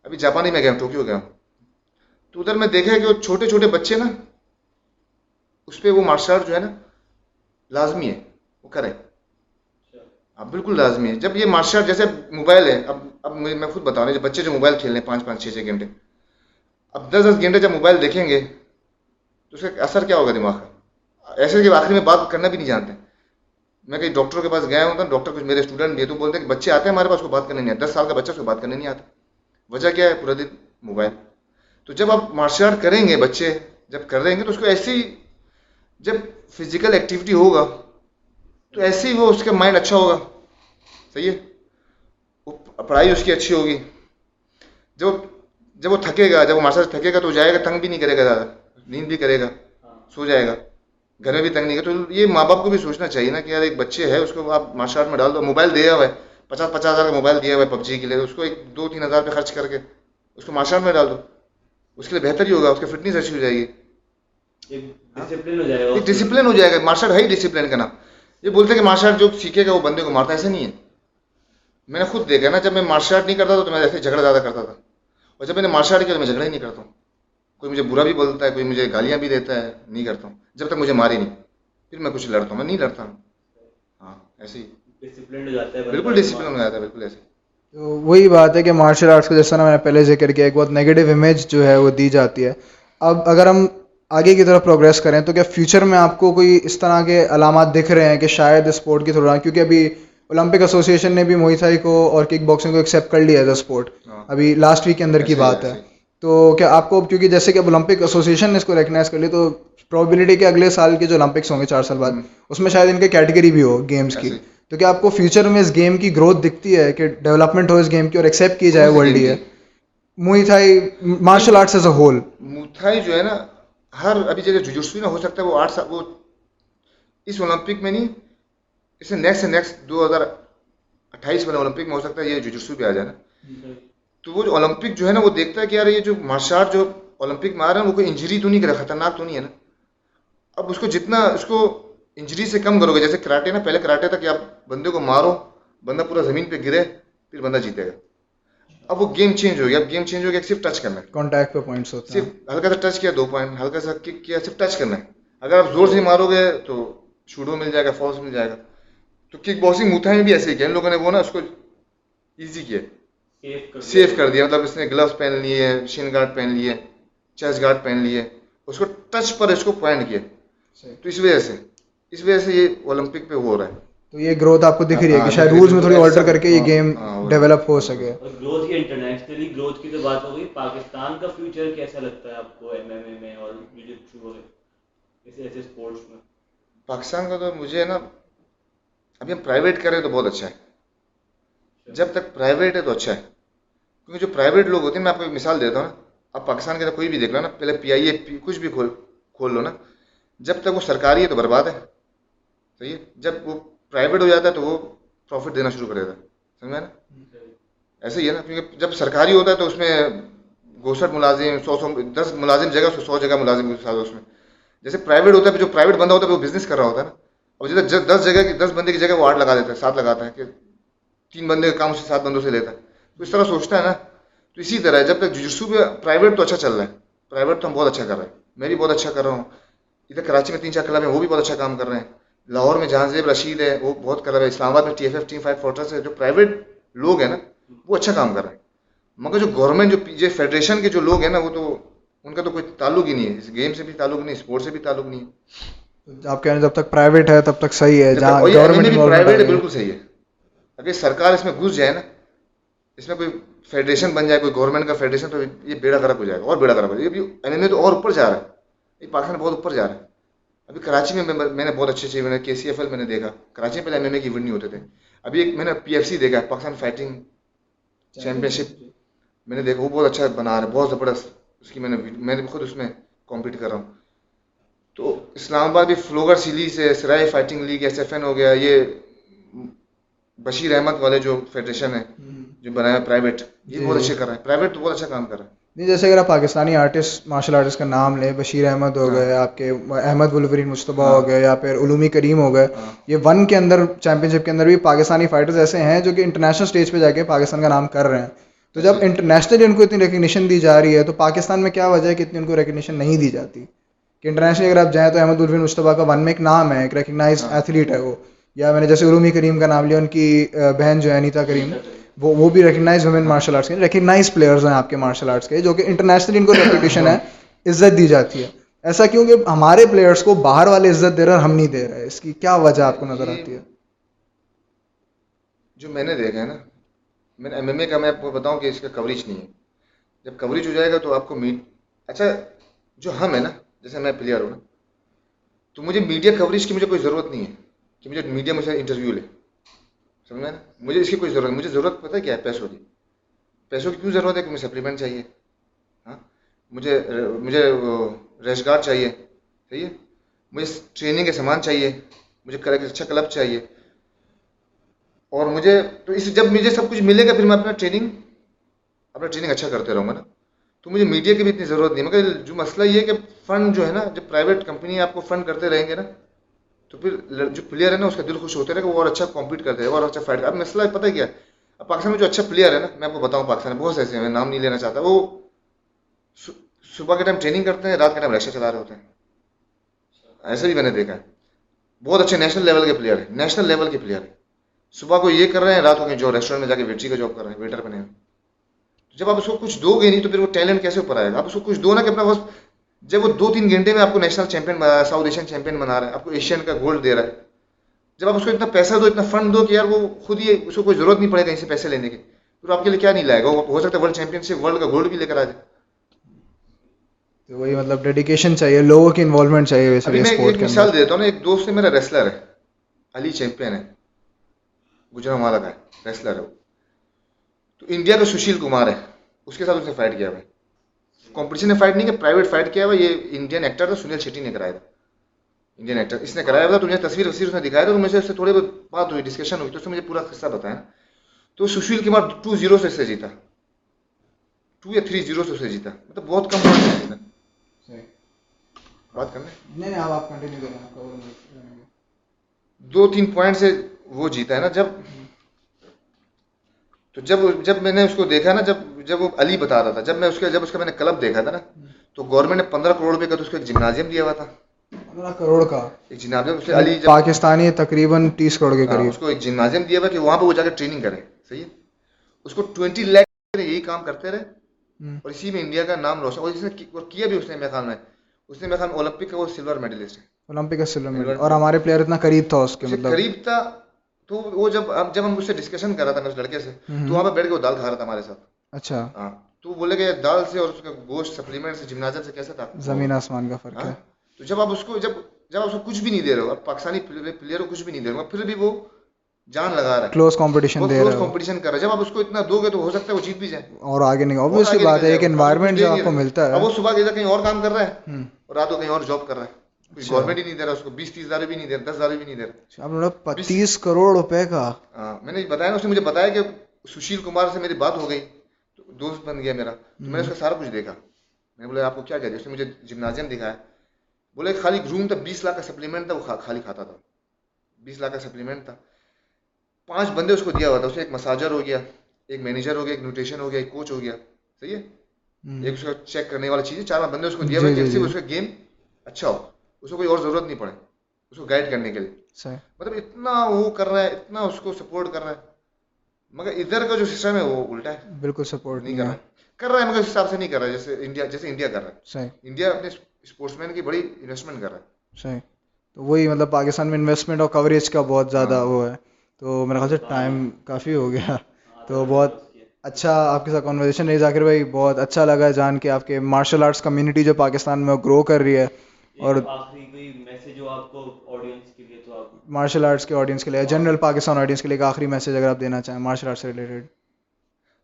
ابھی جاپان ہی میں گیا ہوں ٹوکیو گیا ہوں۔ تو ادھر میں دیکھا کہ وہ چھوٹے چھوٹے بچے نا اس پہ وہ مارشل آرٹ جو ہے نا لازمی ہے۔ وہ کریں۔ اچھا۔ ہاں بالکل لازمی ہے۔ جب یہ مارشل آرٹ جیسے موبائل ہے اب اب میں خود بتا رہا ہوں بچے جو موبائل کھیل رہے ہیں پانچ پانچ چھ چھ گھنٹے۔ اب دس دس گھنٹے جب موبائل دیکھیں گے تو اس کا اثر کیا ہوگا دماغ کا؟ ایسے کہ آخری میں بات کرنا بھی نہیں جانتے۔ میں کہیں ڈاکٹر کے پاس گیا ہوں تو ڈاکٹر کچھ میرے اسٹوڈنٹ بھی ہے تو بولتے ہیں کہ بچے آتے ہیں ہمارے پاس کو بات کرنے نہیں آتا دس سال کا بچہ اس کو بات کرنے نہیں آتا۔ وجہ کیا ہے؟ پورا دن موبائل۔ تو جب آپ مارشل آرٹ کریں گے بچے جب کر رہیں گے تو اس کو ایسی جب فزیکل ایکٹیویٹی ہوگا تو ایسے ہی وہ اس کا مائنڈ اچھا ہوگا۔ صحیح ہے؟ پڑھائی اس کی اچھی ہوگی۔ جب جب وہ تھکے گا جب وہ مارشل آرٹ تھکے گا تو جائے گا تنگ بھی نہیں کرے گا زیادہ۔ نیند بھی کرے گا۔ سو جائے گا۔ گھر میں بھی تنگ نہیں کرے تو یہ ماں باپ کو بھی سوچنا چاہیے نا کہ یار ایک بچے ہے اس کو آپ مارشل آرٹ میں ڈال دو۔ موبائل دیا ہوا ہے پچاس پچاس ہزار کا موبائل دیا ہوا ہے پب جی کے لیے۔ اس کو ایک دو تین ہزار پہ خرچ کر کے اس کو مارشل آرٹ میں ڈال دو۔ اس کے لیے بہتر ہی ہوگا اس کی فٹنس اچھی ہو جائے گی۔ ایک ڈسپلن ہو جائے گا۔ مارشل آرٹ ہے ہی ڈسپلن کا نام۔ یہ بولتے ہیں کہ مارشل آرٹ جو سیکھے گا وہ بندے کو مارتا ہے ایسا نہیں ہے۔ میں نے خود دیکھا نا جب میں مارشل آرٹ نہیں کرتا تھا تو میں ایسے جھگڑا زیادہ کرتا تھا۔ اور جب میں نے مارشل آرٹ کیا تو میں جھگڑا ہی نہیں کرتا ہوں۔ کوئی مجھے برا بھی بولتا ہے کوئی مجھے گالیاں بھی دیتا ہے نہیں کرتا ہوں۔ جب تک مجھے ماری نہیں پھر میں کچھ لڑتا ہوں میں نہیں لڑتا ہوں۔ ہاں ایسے ہی۔ ہے۔ بالکل ڈسپلن ہو جاتا ہے بالکل ایسے تو وہی بات ہے کہ مارشل آرٹس کو جیسا نا میں نے پہلے ذکر کیا ایک بہت نگیٹو امیج جو ہے وہ دی جاتی ہے۔ اب اگر ہم آگے کی طرف پروگریس کریں تو کیا فیوچر میں آپ کو کوئی اس طرح کے علامات دکھ رہے ہیں کہ شاید اسپورٹ کی تھوڑا کیونکہ ابھی اولمپک ایسوسیشن نے بھی موئی کو اور کک باکسنگ کو ایکسیپٹ کر لیا ایز اے اسپورٹ ہاں۔ ابھی لاسٹ ویک کے اندر کی بات ہے۔ تو کیا آپ کو کیونکہ جیسے کہ اب اولمپک ایسوسیشن نے اس کو ریکگنائز کر لی تو پروبیلٹی کہ اگلے سال کے جو اولمپکس ہوں گے چار سال بعد۔ اس میں شاید ان کے کیٹیگری بھی ہو گیمس کی ہی۔ تو کیا آپ کو فیوچر میں اس گیم کی گروتھ دکھتی ہے کہ ڈیولپمنٹ ہو اس گیم کی اور ایکسیپٹ کی جائے ورلڈ یہ کی؟ Muay thai martial arts as a whole muay thai جو ہے نا ہر ابھی جیسے جوجوسو نا ہو سکتا ہے وہ آٹھ سال وہ اس اولمپک میں نہیں اس سے نیکسٹ نیکسٹ دو ہزار اٹھائیس والے اولمپک میں ہو سکتا ہے یہ جوجوسو بھی آ جائے نا تو وہ جو اولمپک جو ہے نا وہ دیکھتا ہے کہ یار یہ جو مارشل آرٹ جو اولمپک میں آ رہا ہے وہ کوئی انجری تو نہیں کرا خطرناک تو نہیں ہے نا۔ اب اس کو جتنا اس کو انجری سے کم کرو گے جیسے کراٹے نا پہلے کراٹے تھا کہ آپ بندے کو مارو بندہ پورا زمین پہ گرے پھر بندہ جیتے گا۔ اب وہ گیم چینج ہو گیا اب گیم چینج ہو گیا صرف ٹچ کرنا ہے۔ کانٹیکٹ پہ پوائنٹس ہوتے ہیں۔ صرف ہلکا سا ٹچ کیا دو پوائنٹ ہلکا سا کک کیا صرف ٹچ کرنا ہے۔ اگر آپ زور سے مارو گے تو شوڈو مل جائے گا فالس مل جائے گا۔ تو کک باکسنگ موتھا میں بھی ایسے ہی کیا ان لوگوں نے وہ نا اس کو ایزی کیا۔ سیف کر سیف کر دیا۔ مطلب اس نے گلوز پہن لیے شین گارڈ پہن لیے چیسٹ گارڈ پہن لیے اس کو ٹچ پر اس کو پوائنٹ کیا۔ تو اس وجہ سے اس وجہ سے یہ اولمپک پہ ہو رہا ہے۔ تو یہ گروتھ آپ کو دکھ رہی ہے کہ ہاں، شاید رولز میں۔ تھوڑی آلٹر کر کے یہ ہاں، گیم ہاں، وہ- ڈیولپ ہو سکے۔ اور گروتھ کی انٹرنیشنلی گروتھ کی تو بات ہو گئی۔ پاکستان کا فیوچر کیسا لگتا ہے آپ کو ایم ایم اے میں اور ایسے ایسے اسپورٹس میں۔ پاکستان کا تو مجھے نا ابھی ہم پرائیویٹ کریں تو بہت اچھا ہے۔ جب تک پرائیویٹ ہے تو اچھا ہے۔ کیونکہ جو پرائیویٹ لوگ ہوتے ہیں، میں آپ کو ایک مثال دیتا ہوں نا۔ آپ پاکستان کے اندر کوئی بھی دیکھ لو نا، پہلے پی آئی اے کچھ بھی کھول کھول لو نا۔ جب تک وہ سرکاری ہے تو برباد ہے۔ صحیح ہے؟ جب وہ پرائیویٹ ہو جاتا ہے تو وہ پروفٹ دینا شروع کر دیتا ہے۔ سمجھا نا؟ ایسے ہی ہے نا، کیونکہ جب سرکاری ہوتا ہے تو اس میں گوسٹھ ملازم، سو سو، دس ملازم جگہ اس کو سو جگہ ملازم کے ساتھ اس میں۔ جیسے پرائیویٹ ہوتا ہے، جو پرائیویٹ بندہ ہوتا ہے، وہ بزنس کر رہا ہوتا ہے نا۔ اور جیسے دس جگہ کی، دس بندے کی جگہ وہ آٹھ لگا دیتا ہے، سات لگاتا ہے کہ تین بندے کا کام اسے سات بندوں سے لیتا ہے۔ تو اس طرح سوچتا ہے نا تو اسی طرح ہے جب تک جسو پہ پرائیویٹ تو اچھا چل رہا ہے۔ پرائیویٹ تو ہم بہت اچھا کر رہے ہیں۔ میں بھی بہت اچھا کر رہا ہوں۔ ادھر کراچی میں تین چار کلب ہیں وہ بھی بہت اچھا کام کر رہے ہیں۔ لاہور میں جہاں زیب رشید ہے وہ بہت رہا ہے۔ اسلام آباد میں T F F T five fortress ہے جو پرائیویٹ لوگ ہیں نا وہ اچھا کام کر رہے ہیں۔ مگر جو گورنمنٹ جو جو فیڈریشن کے جو لوگ ہیں نا وہ تو ان کا تو کوئی تعلق ہی نہیں ہے۔ اس گیم سے بھی تعلق نہیں اسپورٹ سے بھی تعلق نہیں ہے۔ آپ کہہ رہے ہیں جب تک پرائیویٹ ہے تب تک صحیح ہے۔ جہاں یہ گورنمنٹ پرائیویٹ ہے۔ بالکل صحیح ہے۔ اگر سرکار اس میں گھس جائے نا، اس میں کوئی فیڈریشن بن جائے، کوئی گورنمنٹ کا فیڈریشن تو یہ بیڑا خراب ہو جائے گا، اور بیڑا خراب ہو جائے گا۔ ایم ایم اے تو اور اوپر جا رہا ہے۔ یہ پاکستان بہت اوپر جا رہا ہے۔ ابھی کراچی میں میں نے بہت اچھے اچھے میں نے کے سی ایف ایل میں نے دیکھا۔ کراچی میں پہلے ایم ایم اے کی ایونٹ نہیں ہوتے تھے۔ ابھی ایک میں نے پی ایف سی دیکھا پاکستان فائٹنگ چیمپئن شپ میں نے دیکھا، وہ بہت اچھا بنا رہا ہے، بہت زبردست۔ اس کی میں نے میں نے خود اس میں کمپیٹ کر رہا ہوں۔ تو اسلام آباد بھی فلوگر سیریز ہے، Sarai fighting league S F L ہو گیا، یہ بشیر احمد والے جو فیڈریشن ہے جو بنایا پرائیویٹ یہ بہت اچھے کر رہا ہے پرائیویٹ بہت اچھا کام کر رہا ہے نہیں جیسے اگر آپ پاکستانی آرٹسٹ مارشل آرٹسٹ کا نام لیں بشیر احمد ہو گئے آپ کے احمد ولورین مشتبہ ہو گئے یا پھر علومی کریم ہو گئے یہ ون کے اندر چیمپئن شپ کے اندر بھی پاکستانی فائٹرز ایسے ہیں جو کہ انٹرنیشنل اسٹیج پہ جا کے پاکستان کا نام کر رہے ہیں۔ تو جب انٹرنیشنلی ان کو اتنی ریکگنیشن دی جا رہی ہے تو پاکستان میں کیا وجہ ہے کہ اتنی ان کو ریکگنیشن نہیں دی جاتی؟ کہ انٹرنیشنلی اگر آپ جائیں تو احمد الفین مشتبہ کا ون میں ایک نام ہے ایک ریکگنائز ایتھلیٹ ہے وہ۔ یا میں نے جیسے عرومی کریم کا نام لیا ان کی بہن جو ہے انیتا کریم وہ وہ بھی ریکگنائز وومن مارشل آرٹس کے ریکگنائز پلیئرز ہیں آپ کے مارشل آرٹس کے جو کہ انٹرنیشنلی ان کو ریپوٹیشن ہے عزت دی جاتی ہے۔ ایسا کیوں کہ ہمارے پلیئرس کو باہر والے عزت دے رہے ہیں ہم نہیں دے رہے۔ اس کی کیا وجہ آپ کو نظر آتی ہے؟ جو میں نے دیکھا ہے نا میں نے ایم ایم اے کا میں آپ کو بتاؤں کہ اس کا کوریج نہیں ہے۔ جب کوریج ہو جائے گا تو آپ کو میڈ اچھا جو ہم ہے نا جیسے میں پلیئر ہوں نا تو مجھے میڈیا کوریج کی مجھے کوئی ضرورت نہیں ہے۔ کہ مجھے میڈیا مجھ سے انٹرویو لے۔ سمجھا نا؟ مجھے اس کی کوئی ضرورت مجھے ضرورت پتہ ہے کیا ہے؟ پیسوں کی۔ پیسوں کی کیوں ضرورت ہے؟ کہ مجھے سپلیمنٹ چاہیے۔ ہاں؟ مجھے مجھے ریش گارڈ چاہیے۔ صحیح ہے؟ مجھے ٹریننگ کے سامان چاہیے۔ مجھے اچھا کلب چاہیے۔ اور مجھے تو اس جب مجھے سب کچھ ملے گا، پھر میں اپنا ٹریننگ اپنا ٹریننگ اچھا کرتے رہوں گا نا۔ تو مجھے میڈیا کی بھی اتنی ضرورت نہیں مگر جو مسئلہ یہ ہے کہ فنڈ جو ہے نا، جب پرائیویٹ کمپنی آپ کو فنڈ کرتے رہیں گے نا تو پھر جو پلیئر ہے نا، اس کا دل خوش ہوتے رہے کہ وہ اور اچھا کمپیٹ کرتے ہیں اور اچھا فائٹ اب مسئلہ پتہ ہے؟ کیا اب پاکستان میں جو اچھا پلیئر ہے نا، میں آپ کو بتاؤں، پاکستان میں بہت سے ایسے ہیں، میں نام نہیں لینا چاہتا۔ وہ صبح کے ٹائم ٹریننگ کرتے ہیں، رات کے ٹائم رکشا چلا رہے ہوتے ہیں۔ ایسے بھی میں نے دیکھا ہے۔ بہت اچھے نیشنل لیول کے پلیئر ہیں نیشنل لیول کے پلیئر ہیں۔ صبح کو یہ کر رہے ہیں، رات کو جو ریسٹورینٹ میں جا کے ویٹری کا جاب کر رہے ہیں ویٹر بنے ہیں جب آپ اس کو کچھ دو گے نہیں، تو پھر وہ ٹیلنٹ کیسے اوپر آئے گا؟ آپ اس کو کچھ دو نا کہ اپنا بس جب وہ دو تین گھنٹے میں آپ کو نیشنل چیمپئن بنا رہا ہے ساؤتھ ایشین چیمپئن بنا رہا ہے آپ کو ایشین کا گولڈ دے رہا ہے۔ جب آپ اس کو اتنا پیسہ دو اتنا فنڈ دو کہ یار وہ خود ہی اس کو کوئی ضرورت نہیں پڑے کہیں سے پیسے لینے کی پھر آپ کے لیے کیا نہیں لائے گا؟ ہو سکتا ہے ورلڈ چیمپئن شپ ورلڈ کا گولڈ بھی لے کر آ جائے۔ تو وہی مطلب ڈیڈیکیشن چاہیے لوگوں کی انوالومنٹ چاہیے ویسے میں ایک مثال دیتا ہوں نا ایک دوست میرا ریسلر ہے علی چیمپئن ہے گجرا والا کا ہے ریسلر ہے وہ۔ تو انڈیا کا سشیل کمار ہے اس کے ساتھ اس نے فائٹ کیا ہوا کمپٹیشن نے فائٹ نہیں کیا پرائیویٹ فائٹ کیا ہوا یہ انڈین ایکٹر تھا سنیل شیٹی نے کرایا تھا۔ انڈین ایکٹر اس نے کرایا ہوا تھا تو مجھے تصویر وصیر اس نے دکھایا تھا تو مجھے اس سے تھوڑے بات ہوئی ڈسکشن ہوئی تو اس نے مجھے پورا قصہ بتایا۔ تو سشیل کمار ٹو زیرو سے اس سے جیتا۔ ٹو یا تھری زیرو سے اس سے جیتا۔ مطلب بہت کم جیتا بات کرنے دو تین پوائنٹ سے وہ جیتا ہے نا جب تو جب جب میں نے اس کو دیکھا نا جب جب وہ علی بتا رہا تھا جب میں اس کے جب اس کا میں نے کلب دیکھا تھا نا تو گورنمنٹ نے پندرہ کروڑ روپے کا تو اس کو ایک جمنازیم دیا ہوا تھا۔ پندرہ کروڑ کا؟ ایک جمنازیم اس علی پاکستانی تقریباً تیس کروڑ کے قریب۔ اس کو ایک جمنازیم دیا ہوا کہ وہاں پہ وہ جا کے ٹریننگ کرے صحیح ہے؟ اس کو ٹوینٹی یہی کام کرتے رہے۔ اور اسی میں انڈیا کا نام روشن اور نے کیا بھی اس نے میرے خیال میں اس نے میرے خیال اولمپک کا وہ سلور میڈلسٹ ہے۔ اولمپک کا سلور میڈل اور ہمارے پلیئر اتنا قریب تھا اس کے مطلب۔ قریب تھا تو وہ جب جب ہم اس سے ڈسکشن کر رہا تھا میں اس لڑکے سے تو وہاں پہ بیٹھ کے وہ دال کھا رہا تھا ہمارے ساتھ۔ اچھا۔ ہاں تو بولے کہ دال سے اور اس کا گوشت سپلیمنٹ سے جمنازم سے کیسا تھا؟ زمین آسمان کا فرق ہے۔ تو جب آپ اس کو جب جب آپ اس کو کچھ بھی نہیں دے رہے ہو پاکستانی پلیئر کو کچھ بھی نہیں دے رہے ہو پھر بھی وہ جان لگا رہا ہے کلوز کمپٹیشن دے رہا ہے کمپٹیشن کر رہا ہے جب آپ اس کو اتنا دو گے تو ہو سکتا ہے وہ جیت بھی جائے۔ اور آگے نہیں obviously بات ہے ایک انوائرمنٹ جو آپ کو ملتا ہے۔ اب وہ صبح کے کہیں اور کام کر رہا ہے۔ اور رات کو کہیں اور جاب کر رہا ہے۔ گورنمنٹ ہی نہیں دے رہا اس کو بیس تیس ہزار بھی نہیں دے رہا دس ہزار بھی نہیں دے رہا۔ آپ نے پچیس کروڑ روپے کا۔ ہاں میں نے بتایا نا اس نے مجھے بتایا کہ سشیل کمار سے میری بات ہو گئی۔ دوست بن گیا میرا۔ تو میں نے اس کا سارا کچھ دیکھا۔ میں نے بولا آپ کو کیا کہتے اس نے مجھے جمنازیم دکھایا۔ بولے خالی روم تھا بیس لاکھ کا سپلیمنٹ تھا وہ خالی کھاتا تھا۔ بیس لاکھ کا سپلیمنٹ تھا۔ پانچ بندے اس کو دیا ہوا تھا۔ اس میں ایک مساجر ہو گیا ایک مینیجر ہو گیا ایک نیوٹریشن ہو گیا ایک کوچ ہو گیا۔ صحیح ہے؟ ایک اس کا چیک کرنے والی چیز ہے۔ چار بندے اس کو دیا ہوا کہ اس کا گیم اچھا ہو۔ اس کو کوئی اور ضرورت نہیں پڑے۔ اس کو گائڈ کرنے کے لیے۔ مطلب اتنا وہ کر رہا ہے اتنا اس کو سپورٹ کر رہا ہے۔ مگر ادھر کا جو سسٹم ہے وہ الٹا ہے۔ بالکل سپورٹ نہیں کر رہا۔ کر رہا ہے مگر اس حساب سے نہیں کر رہا ہے جیسے انڈیا جیسے انڈیا کر رہا ہے۔ صحیح۔ انڈیا اپنے اسپورٹس مین کی بڑی انویسٹمنٹ کر رہا ہے۔ صحیح۔ تو وہی مطلب پاکستان میں انویسٹمنٹ اور کوریج کا بہت زیادہ وہ ہے۔ تو میرے خیال سے ٹائم کافی ہو گیا۔ تو بہت اچھا آپ کے ساتھ کانورزیشن رہی۔ ذاکر بھائی بہت اچھا لگا جان کے آپ کے مارشل آرٹس کمیونٹی جو پاکستان میں گرو کر رہی ہے۔ اور مارشل آرٹس کے آڈینس کے لیے جنرل پاکستان آڈینس کے لیے ایک آخری میسج اگر آپ دینا چاہیں مارشل آرٹس سے ریلیٹڈ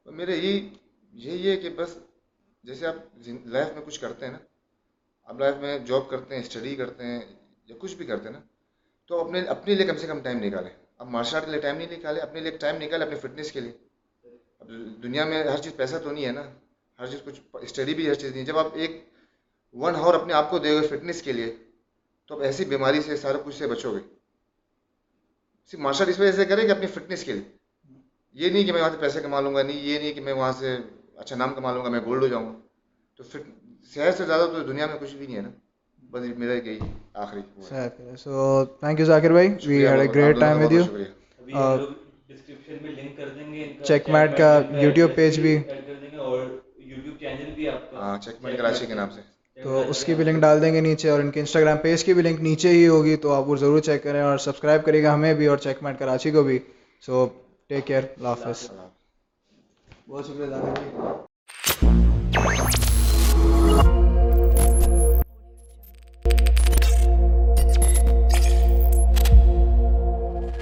میرے یہی یہی ہے کہ بس جیسے آپ لائف میں کچھ کرتے ہیں نا، آپ لائف میں جاب کرتے ہیں اسٹڈی کرتے ہیں یا کچھ بھی کرتے ہیں نا، تو اپنے اپنے لیے کم سے کم ٹائم نکالیں۔ اب مارشل آرٹ کے لیے ٹائم نہیں نکالے اپنے لیے ٹائم نکالے اپنے فٹنس کے لیے۔ اب دنیا میں ہر چیز پیسہ تو نہیں ہے نا، ہر چیز کچھ اسٹڈی بھی ہر چیز نہیں جب آپ ایک ون ہاور اپنے آپ کو دے گے فٹنس کے لیے، تو آپ ایسی بیماری سے سارے کچھ سے بچو گے۔ صرف مارشل آرٹ اس وجہ سے کریں کہ اپنی فٹنس کے لیے۔ یہ نہیں کہ میں وہاں سے پیسے کما لوں گا نہیں یہ نہیں کہ میں وہاں سے اچھا نام کما لوں گا میں گولڈ ہو جاؤں گا۔ تو فٹ صحت سے زیادہ تو دنیا میں کچھ بھی نہیں ہے نا۔ بس میرا یہی آخری سو تھینک یو ذاکر بھائی we had a great time with you description میں لنک کر دیں گے چیک میٹ کا یوٹیوب پیج بھی۔ اور یوٹیوب چینل بھی آپ کا ہاں چیک میٹ کراچی کے نام سے۔ تو اس کی بھی لنک ڈال دیں گے نیچے اور ان کے انسٹاگرام پیج کی بھی لنک نیچے ہی ہوگی، تو آپ وہ ضرور چیک کریں اور سبسکرائب کریے گا ہمیں بھی اور چیک میٹ کراچی کو بھی۔ سو ٹیک کیئر اللہ حافظ۔ بہت شکریہ